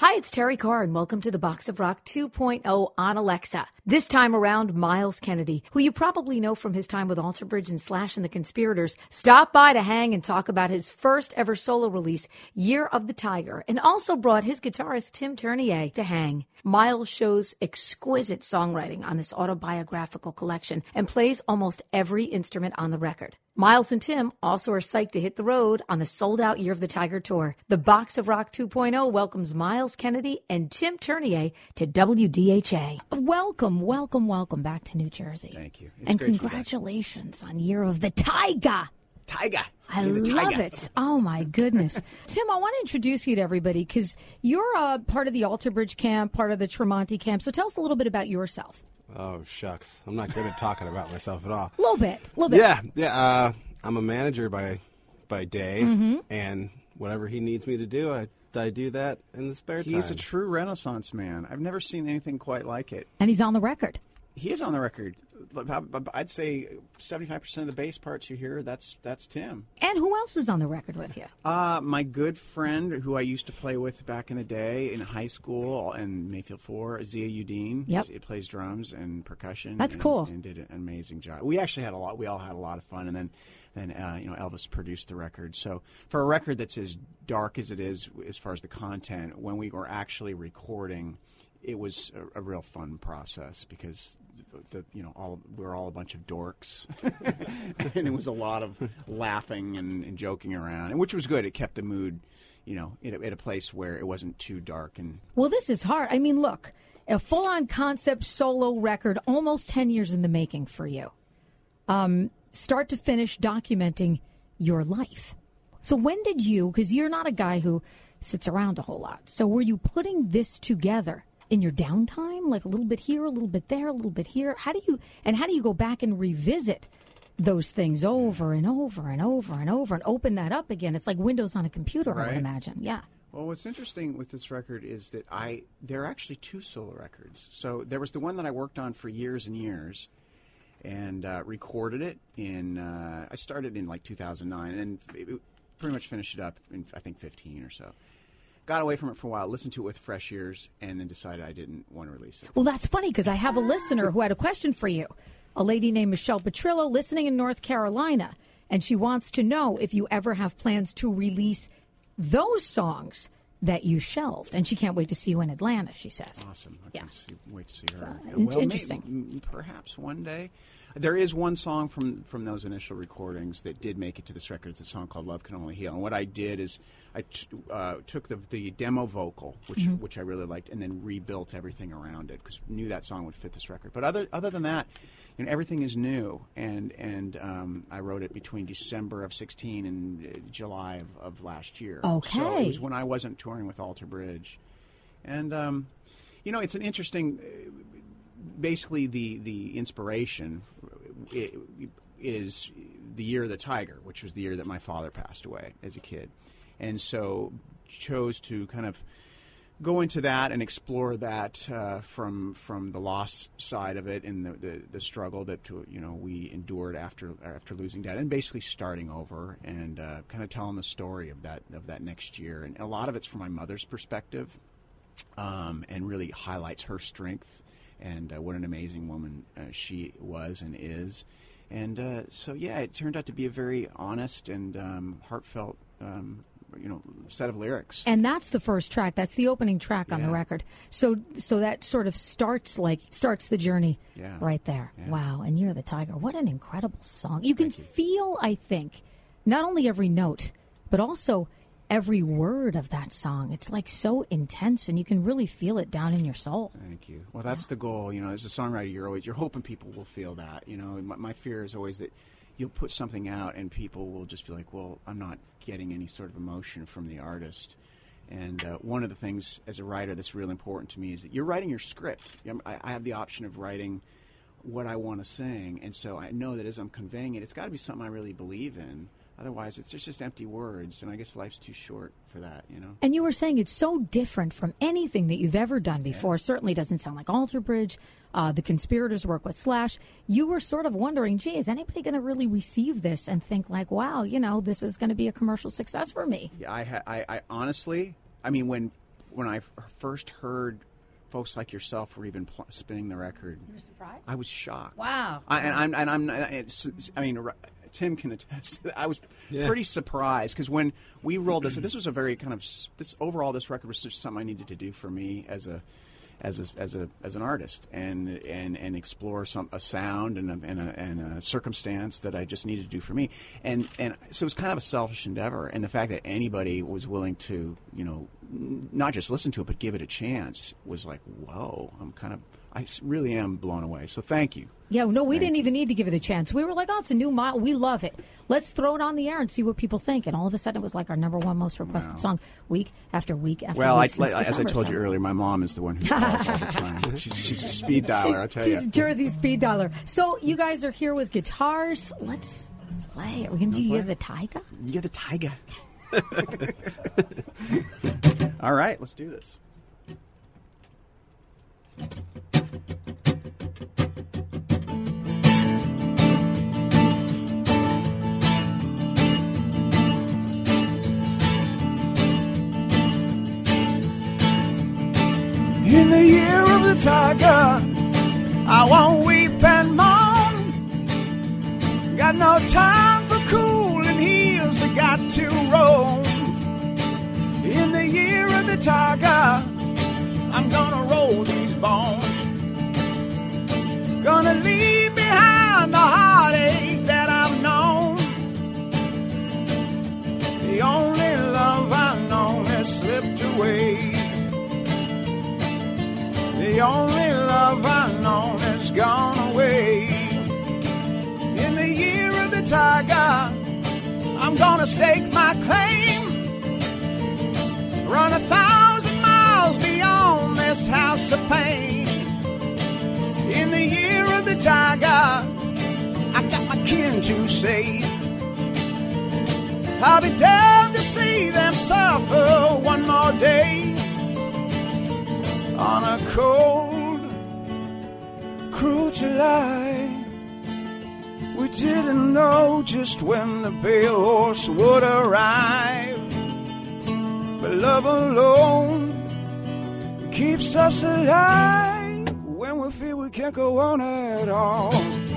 Hi, it's Terrie Carr, and welcome to the Box of Rock 2.0 on Alexa. This time around, Myles Kennedy, who you probably know from his time with Alter Bridge and Slash and the Conspirators, stopped by to hang and talk about his first ever solo release, Year of the Tiger, and also brought his guitarist Tim Tournier to hang. Myles shows exquisite songwriting on this autobiographical collection and plays almost every instrument on the record. Myles and Tim also are psyched to hit the road on the sold out Year of the Tiger tour. The Box of Rock 2.0 welcomes Myles Kennedy and Tim Tournier to WDHA. Welcome, welcome, welcome back to New Jersey. Thank you. It's and great to be back. congratulations on Year of the Tiger. Tiger. I love tiger. it. Oh my goodness. Tim, I want to introduce you to everybody because you're a part of the Alter Bridge camp, part of the Tremonti camp. So tell us a little bit about yourself. Oh shucks, I'm not good at talking about myself at all. A little bit, a little bit. Yeah, yeah. Uh, I'm a manager by by day, Mm-hmm. and whatever he needs me to do, I I do that in the spare time. He's a true Renaissance man. I've never seen anything quite like it. And he's on the record. He is on the record. I'd say 75% of the bass parts you hear, that's that's Tim. And who else is on the record with you? Uh, my good friend who I used to play with back in the day in high school in Mayfield 4, Zia Uddin. Yep. He plays drums and percussion. That's and- cool. And did an amazing job. We actually had a lot, we all had a lot of fun. And then, then uh, you know, Elvis produced the record. So for a record that's as dark as it is as far as the content, when we were actually recording, it was a, a real fun process because the you know all we were all a bunch of dorks, and it was a lot of laughing and, and joking around, and which was good. It kept the mood, you know, at a, at a place where it wasn't too dark and Well, this is hard. I mean, look, a full on concept solo record, almost 10 years in the making for you. Um, start to finish documenting your life. So, when did you, because you're not a guy who sits around a whole lot, so were you putting this together in your downtime? Like a little bit here, a little bit there, a little bit here? How do you, and how do you go back and revisit? Those things over and over and over and over and open that up again. It's like Windows on a computer, I would imagine. Yeah. Well, what's interesting with this record is that I there are actually two solo records. So there was the one that I worked on for years and years, and uh, recorded it in. Uh, I started in like 2009, and then it, it pretty much finished it up in I think 15 or so. Got away from it for a while, listened to it with fresh ears, and then decided I didn't want to release it. Well, that's funny because I have a listener who had a question for you. A lady named Michelle Petrillo listening in North Carolina, and she wants to know if you ever have plans to release those songs that you shelved. And she can't wait to see you in Atlanta, she says. Awesome. I Yeah. see, wait to see her. in- may- interesting. m- perhaps one day. There is one song from, from those initial recordings that did make it to this record. It's a song called "Love Can Only Heal." And what I did is I t- uh, took the, the demo vocal, which Mm-hmm. which I really liked, and then rebuilt everything around it because knew that song would fit this record. But other other than that, you know, everything is new, and and um, I wrote it between December of '16 and uh, July of, of last year. Okay. so it was when I wasn't touring with Alter Bridge, and um, you know, it's an interesting. uh, Basically, the the inspiration is the year of the tiger, which was the year that my father passed away as a kid, and so chose to kind of go into that and explore that uh, from from the loss side of it and the, the, the struggle that you know we endured after after losing dad and basically starting over and uh, kind of telling the story of that of that next year and a lot of it's from my mother's perspective um, and really highlights her strength and uh, what an amazing woman uh, she was and is. And uh, so, yeah, it turned out to be a very honest and um, heartfelt, um, you know, set of lyrics. And that's the first track. That's the opening track on the record. So so that sort of starts like starts the journey Yeah. right there. Yeah. Wow. And you're the tiger. What an incredible song. You can feel, I think, not only every note, but also every word of that song. It's like so intense and you can really feel it down in your soul. Thank you. Well, that's the goal. You know, as a songwriter, you're always you're hoping people will feel that. You know, my, my fear is always that you'll put something out and people will just be like, "Well, I'm not getting any sort of emotion from the artist." And uh, one of the things as a writer that's real important to me is that you're writing your script. I, I have the option of writing what I want to sing, and so I know that as I'm conveying it, it's got to be something I really believe in. Otherwise, it's just empty words, and I guess life's too short for that. You know. And you were saying it's so different from anything that you've ever done before. Certainly doesn't sound like Alter Bridge. Uh, the conspirators work with Slash. You were sort of wondering, gee, is anybody going to really receive this and think like, wow, you know, this is going to be a commercial success for me? Yeah, I, ha- I, I honestly, I mean, when when I f- first heard folks like yourself were even pl- spinning the record, You're surprised? I was shocked. Wow. I, and I'm and I'm. It's, it's- I mean, r- Tim can attest. to that. I was Yeah. pretty surprised because when we rolled this, this was a very kind of this overall. This record was just something I needed to do for me as a. As a, as a as an artist and and and explore some a sound and a, and a and a circumstance that I just needed to do for me. And and so it was kind of a selfish endeavor. And the fact that anybody was willing to you know not just listen to it but give it a chance was like whoa I'm kind of I really am blown away so thank you Yeah, no, we Thank didn't you. even need to give it a chance. We were like, oh, it's a new model. We love it. Let's throw it on the air and see what people think. And all of a sudden, it was like our number one most requested Wow. song week after week after Well, week. I, since as I told so. you earlier, my mom is the one who calls all the time. She's, she's a speed dialer, I'll tell she's you. Jersey speed dialer. So you guys are here with guitars. Let's play. Are we going to do you the Tiger? You're the tiger. all right, let's do this. In the year of the tiger, I won't weep and moan. Got no time for cooling heels, I got to roam. In the year of the tiger, I'm gonna roll these bones. Gonna leave behind the heartache that I've known. The only love I know has slipped away. The only love I know has gone away. In the year of the tiger, I'm gonna stake my claim. Run a thousand miles beyond this house of pain. In the year of the tiger, I got my kin to save. I'll be damned to see them suffer one more day on a cold, cruel July. We didn't know just when the pale horse would arrive. But love alone keeps us alive when we feel we can't go on at all.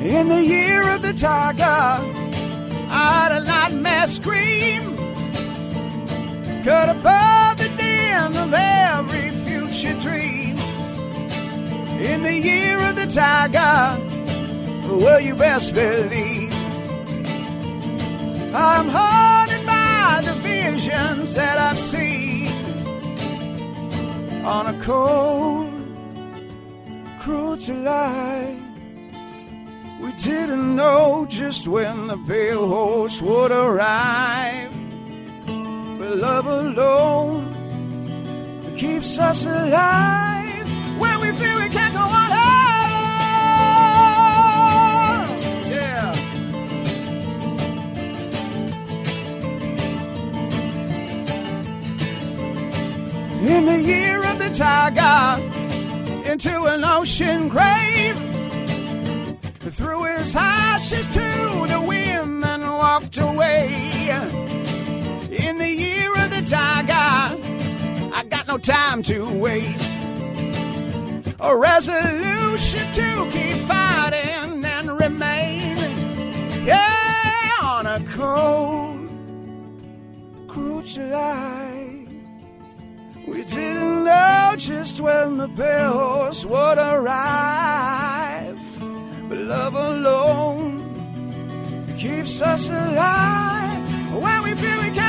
In the year of the tiger, I'd a nightmare scream. Cut above the din of every future dream. In the year of the tiger, well, you best believe I'm haunted by the visions that I've seen on a cold, cruel July. Didn't know just when the pale horse would arrive. But love alone keeps us alive when we feel we can't go on. Yeah. In the year of the tiger, into an ocean grave threw his ashes to the wind and walked away. In the year of the tiger, I got no time to waste. A resolution to keep fighting and remain. Yeah, on a cold, cruel July. We didn't know just when the horse would arrive. Love alone keeps us alive when we feel we. Can't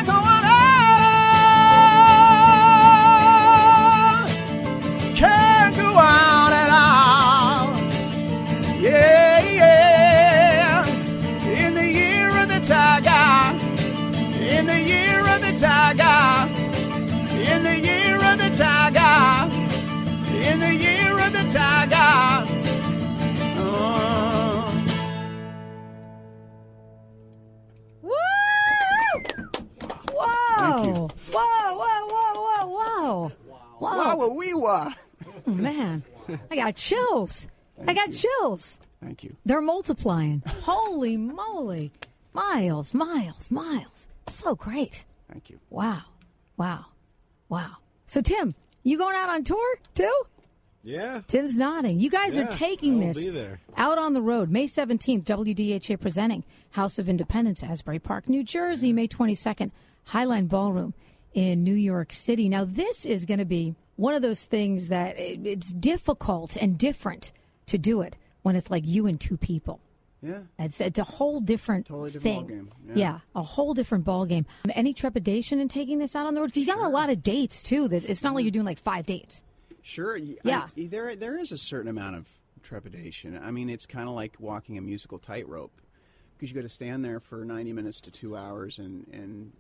Whoa! Whoa! Whoa! Wow, wee wah. Oh, man, I got chills. I got chills. Thank you. They're multiplying. Holy moly. Myles, Myles, Myles. So great. Thank you. Wow. Wow. Wow. So, Tim, you going out on tour too? Yeah. Tim's nodding. You guys Yeah, are taking this out on the road. May 17th, WDHA presenting House of Independence, Asbury Park, New Jersey, May 22nd, Highline Ballroom in New York City. Now, this is going to be one of those things that it, it's difficult and different to do it when it's like you and two people. Yeah. It's, it's a whole different Totally different thing. Yeah. yeah. a whole different ball game. Any trepidation in taking this out on the road? 'Cause you got a lot of dates too. It's not like you're doing like five dates. Sure. Yeah. I- there, there is a certain amount of trepidation. I mean, it's kind of like walking a musical tightrope because you got to stand there for 90 minutes to two hours and, and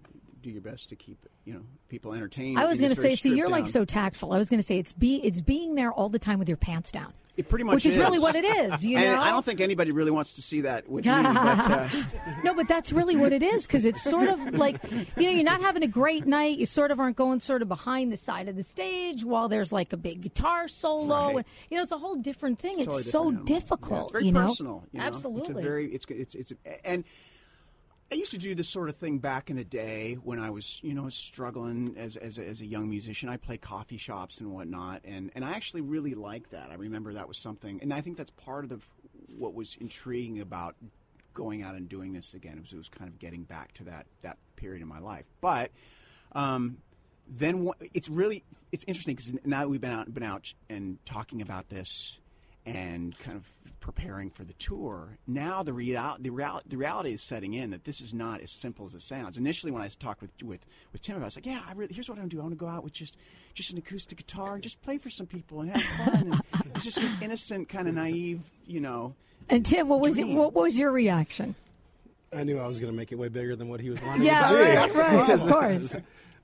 do your best to keep you know people entertained. I was going to say, see, stripped you're like so tactful. I was going to say it's be it's being there all the time with your pants down, It pretty much which is, really what it is. You know, I don't think anybody really wants to see that with me. but, uh, no, but that's really what it is because it's sort of like you know you're not having a great night. You sort of aren't going sort of behind the side of the stage while there's like a big guitar solo. Right. And, you know, it's a whole different thing. It's, totally so different animal. Yeah, difficult. it's very you know, personal. You know? absolutely. It's very it's it's it's and. I used to do this sort of thing back in the day when I was, you know, struggling as, as, a, as a young musician. I play coffee shops and whatnot, and, and I actually really liked that. I remember that was something, and I think that's part of the, what was intriguing about going out and doing this again. It was, it was kind of getting back to that that period in my life. But um, then it's really it's interesting because now that we've been out been out and talking about this and kind of preparing for the tour. Now the real the real the reality is setting in that this is not as simple as it sounds. Initially, when I talked with with with Tim about, it, I was like, "Yeah, I really, here's what I'm gonna do. I want to go out with just just an acoustic guitar and just play for some people and have fun." And it's just this innocent, kind of naive, you know. and Tim, what was dream. what was your reaction? I knew I was going to make it way bigger than what he was wanting Yeah, to do. right, right, of course.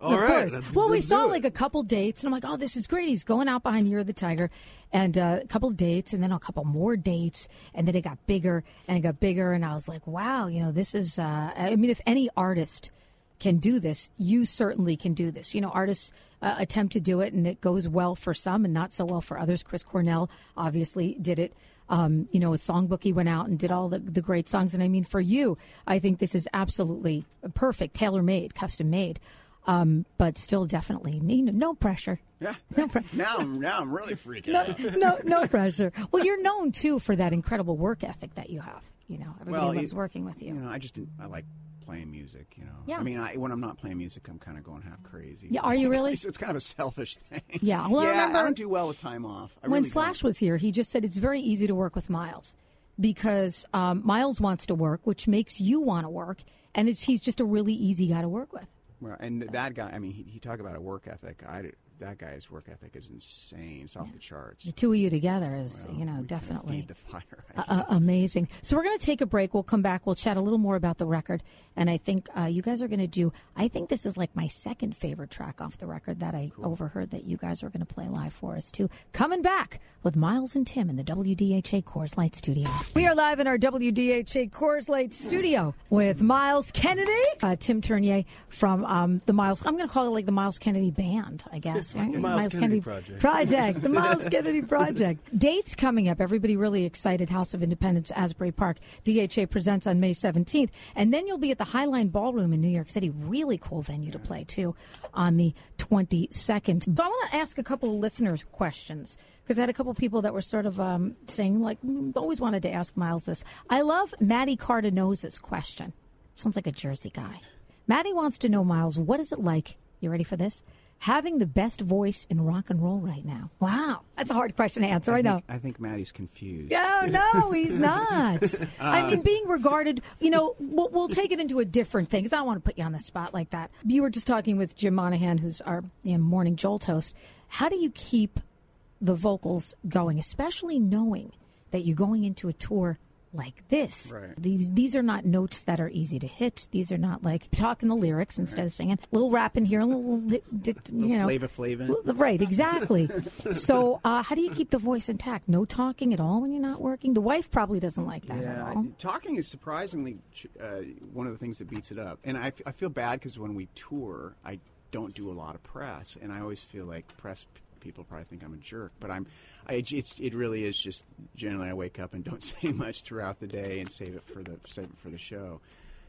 All of right, course. let's- well, we saw like a couple dates, and I'm like, oh, this is great. He's going out behind Year of the Tiger, and uh, a couple dates, and then a couple more dates, and then it got bigger and it got bigger, and I was like, wow, you know, this is. Uh, I mean, if any artist can do this, you certainly can do this. You know, artists uh, attempt to do it, and it goes well for some and not so well for others. Chris Cornell obviously did it. Um, you know, a songbook, he went out and did all the, the great songs. And I mean, for you, I think this is absolutely perfect, tailor made, custom made. Um, but still, definitely, know, no pressure. Yeah. No, pre- Now, I'm now I'm really freaking no, out. no, no pressure. Well, you're known too for that incredible work ethic that you have. You know, everybody Well, loves working with you. You know, I just I like playing music. You know, Yeah. I mean, I, when I'm not playing music, I'm kind of going half crazy. Yeah, are you really? so it's kind of a selfish thing. Yeah, well, I yeah. remember- don't do well with time off. I when really Slash don't. was here, he just said it's very easy to work with Myles because um, Myles wants to work, which makes you want to work, and it's, he's just a really easy guy to work with. Well, and that guy, I mean, he, he talked about a work ethic. I, that guy's work ethic is insane. It's off the charts. The two of you together is, Well, you know, definitely. feed the fire. Uh, amazing. So we're going to take a break. We'll come back. We'll chat a little more about the record, and I think uh, you guys are going to do. I think this is like my second favorite track off the record that I overheard that you guys are going to play live for us too. Coming back with Myles and Tim in the WDHA Coors Light Studio. We are live in our WDHA Coors Light Studio with Myles Kennedy, uh, Tim Tournier from um, the Myles. I'm going to call it like the Myles Kennedy Band, I guess. Right? Myles Kennedy Project. Project, the Myles Kennedy Project. Dates coming up. Everybody really excited. House of Independence, Asbury Park. DHA presents on May 17th. And then you'll be at the Highline Ballroom in New York City. Really cool venue to play, too, on the 22nd. So I want to ask a couple of listeners questions because I had a couple of people that were sort of um, saying, like, "Mm, always wanted to ask Myles this. I love Maddie Cardinosa's question. Sounds like a Jersey guy. Maddie wants to know, Myles, what is it like? You ready for this? Having the best voice in rock and roll right now. Wow. That's a hard question to answer. I, know. think, I think Maddie's confused. No, no, he's not. I mean, being regarded, you know, we'll, we'll take it into a different thing because I don't want to put you on the spot like that. You were just talking with Jim Monahan, who's our you know, morning Jolt host. How do you keep the vocals going, especially knowing that you're going into a tour like this? Right. These these are not notes that are easy to hit. These are not like talking the lyrics instead of singing. A little rap in here, a little, li- di- you know, Flava Flavin. Right, exactly. so, uh, how do you keep the voice intact? No talking at all when you're not working. The wife probably doesn't like that at Yeah, all. talking is surprisingly uh, one of the things that beats it up. And I, f- I feel bad because when we tour, I don't do a lot of press, and I always feel like press people probably think I'm a jerk, but I'm. I, it's, it really is just generally I wake up and don't say much throughout the day and save it for the save it for the show.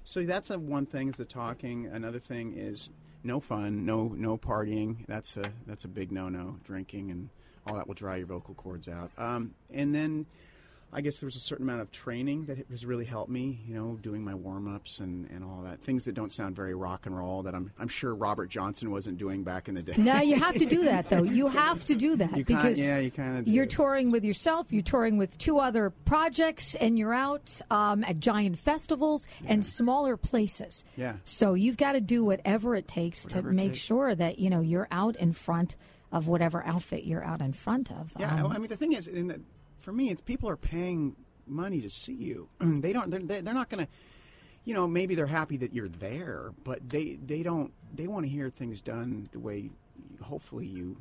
So that's a, one thing is the talking. Another thing is no fun, no no partying. That's a that's a big no no. Drinking and all that will dry your vocal cords out. Um, and then I guess there was a certain amount of training that has really helped me, you know, doing my warm ups and, and all that. Things that don't sound very rock and roll that I'm, I'm sure Robert Johnson wasn't doing back in the day. No, you have to do that, though. You have to do that You because yeah, you kinda do. you're touring with yourself, you're touring with two other projects, and you're out um, at giant festivals and smaller places. Yeah. So you've got to do whatever it takes Whatever to make takes. sure that, you know, you're out in front of whatever outfit you're out in front of. Yeah, Um, I mean the thing is, in the, for me, it's people are paying money to see you. they don't. They're, they're not going to. You know, maybe they're happy that you're there, but they they don't. They want to hear things done the way, hopefully you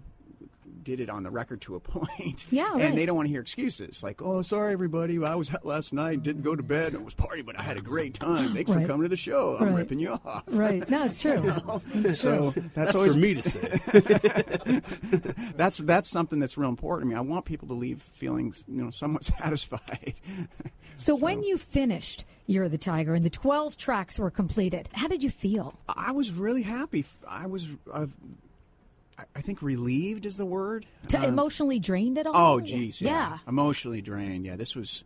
did it on the record to a point. Yeah, right. And they don't want to hear excuses like, "Oh, sorry, everybody, I was out last night, didn't go to bed, and was party, but I had a great time. Thanks Right. for coming to the show. I'm Right. ripping you off." Right. No, it's true. It's So true. that's, That's always for me to say. that's that's something that's real important. I mean, I want people to leave feeling you know somewhat satisfied. So, when you finished You're the Tiger and the 12 tracks were completed, how did you feel? I was really happy. I was, uh, I- think, relieved is the word. T- Uh, emotionally drained at all? oh, geez, yeah. Yeah. emotionally drained. Yeah, this was.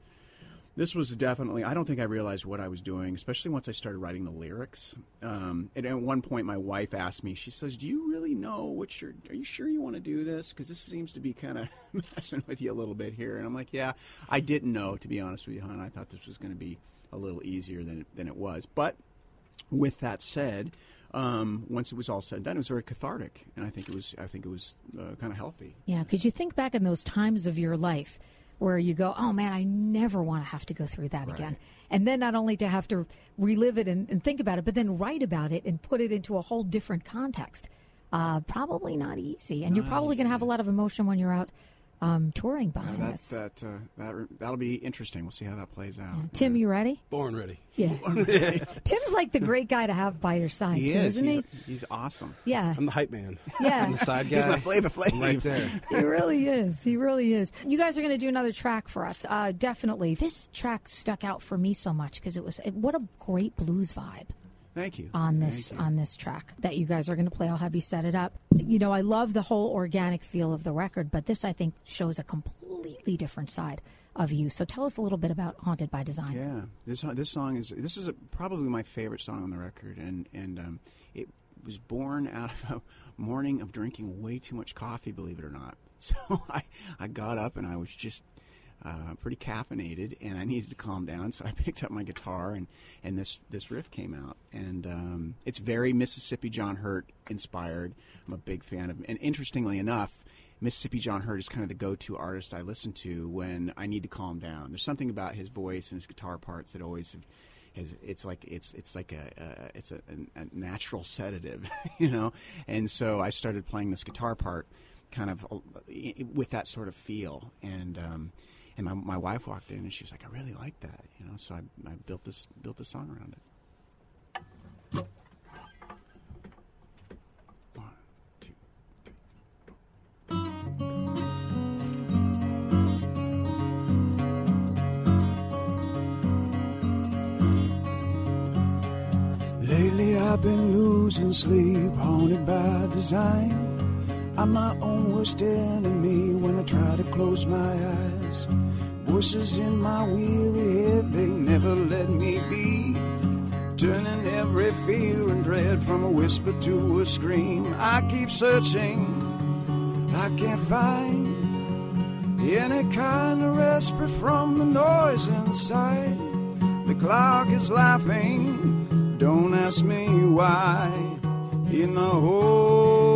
This was definitely. I don't think I realized what I was doing, especially once I started writing the lyrics. Um, and at one point, my wife asked me. She says, "Do you really know what you're? Are you sure you want to do this? Because this seems to be kind of messing with you a little bit here." And I'm like, "Yeah, I didn't know, to be honest with you, hon. I thought this was going to be a little easier than it, than it was." But with that said, um, once it was all said and done, it was very cathartic, and I think it was. I think it was uh, kind of healthy. Yeah, because you think back in those times of your life where you go, oh man, I never want to have to go through that again. And then not only to have to relive it and, and think about it, but then write about it and put it into a whole different context. Uh, probably not easy. And you're probably going to have a lot of emotion when you're out um, touring behind that this. that uh, that that'll be interesting. We'll see how that plays out. Tim, you ready? Born ready. Yeah. Tim's like the great guy to have by your side, He too, is. isn't He's, he? he's awesome. Yeah. I'm the hype man. Yeah. I'm the side guy. He's my Flavor Flav. I'm right there. He really is. He really is. You guys are going to do another track for us. Uh, definitely. This track stuck out for me so much because it was it, what a great blues vibe Thank you. on this you. on this track that you guys are going to play. I'll have you set it up. You know, I love the whole organic feel of the record, but this I think shows a completely different side of you. So tell us a little bit about Haunted by Design. Yeah, this this song is this is a, probably my favorite song on the record, and and um, it was born out of a morning of drinking way too much coffee, believe it or not. So I I got up and I was just. Uh, pretty caffeinated, and I needed to calm down. So I picked up my guitar, and, and this this riff came out, and um, it's very Mississippi John Hurt inspired. I'm a big fan of, and interestingly enough, Mississippi John Hurt is kind of the go-to artist I listen to when I need to calm down. There's something about his voice and his guitar parts that always have, has, it's like it's it's like a uh, it's a, a, a natural sedative, you know. And so I started playing this guitar part, kind of uh, with that sort of feel, and um, and my my wife walked in and she was like, I really like that, you know. So I, I built this built this song around it. Lately I've been losing sleep, haunted by design. I'm my own worst enemy when I try to close my eyes. Voices in my weary head, they never let me be. Turning every fear and dread from a whisper to a scream. I keep searching, I can't find any kind of respite from the noise inside. The clock is laughing, don't ask me why. In the holes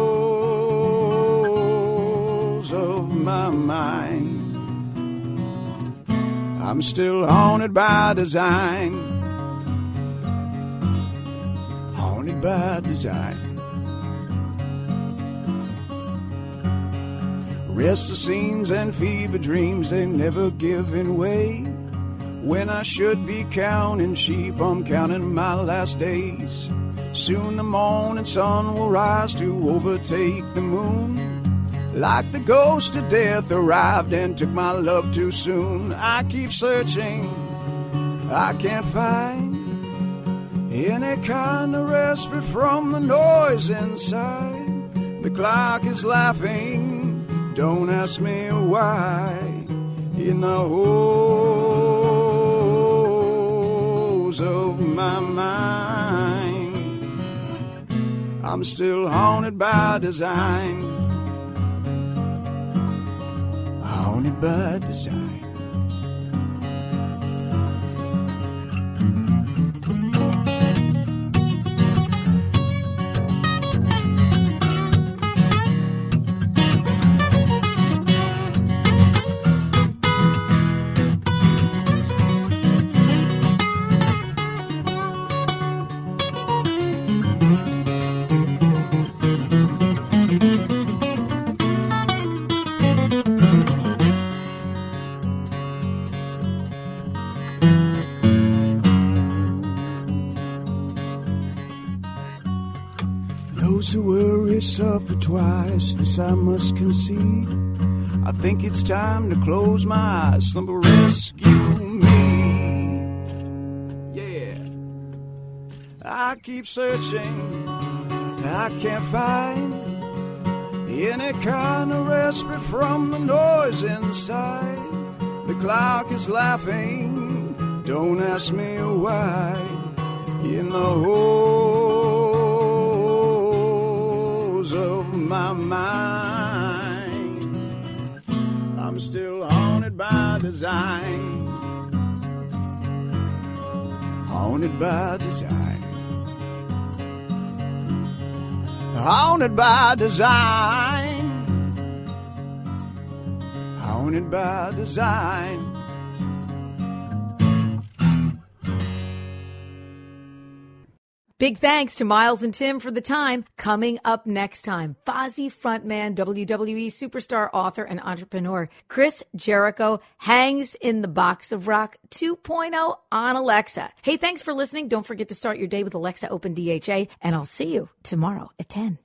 of my mind, I'm still haunted by design. Haunted by design. Restless scenes and fever dreams, they never giving way. When I should be counting sheep, I'm counting my last days. Soon the morning sun will rise to overtake the moon. Like the ghost of death arrived and took my love too soon. I keep searching, I can't find any kind of respite from the noise inside. The clock is laughing, don't ask me why. In the holes of my mind, I'm still haunted by design. Haunted by design. Those who worry suffer twice, this I must concede. I think it's time to close my eyes. Slumber rescue me. Yeah. I keep searching, I can't find any kind of respite from the noise inside. The clock is laughing, don't ask me why. In the holes my mind, I'm still haunted by design. Haunted by design. Haunted by design. Haunted by design. Big thanks to Myles and Tim for the time. Coming up next time, Fozzy frontman, WWE superstar, author, and entrepreneur Chris Jericho hangs in the box of rock 2.0 on Alexa. Hey, thanks for listening. Don't forget to start your day with Alexa Open DHA, and I'll see you tomorrow at 10.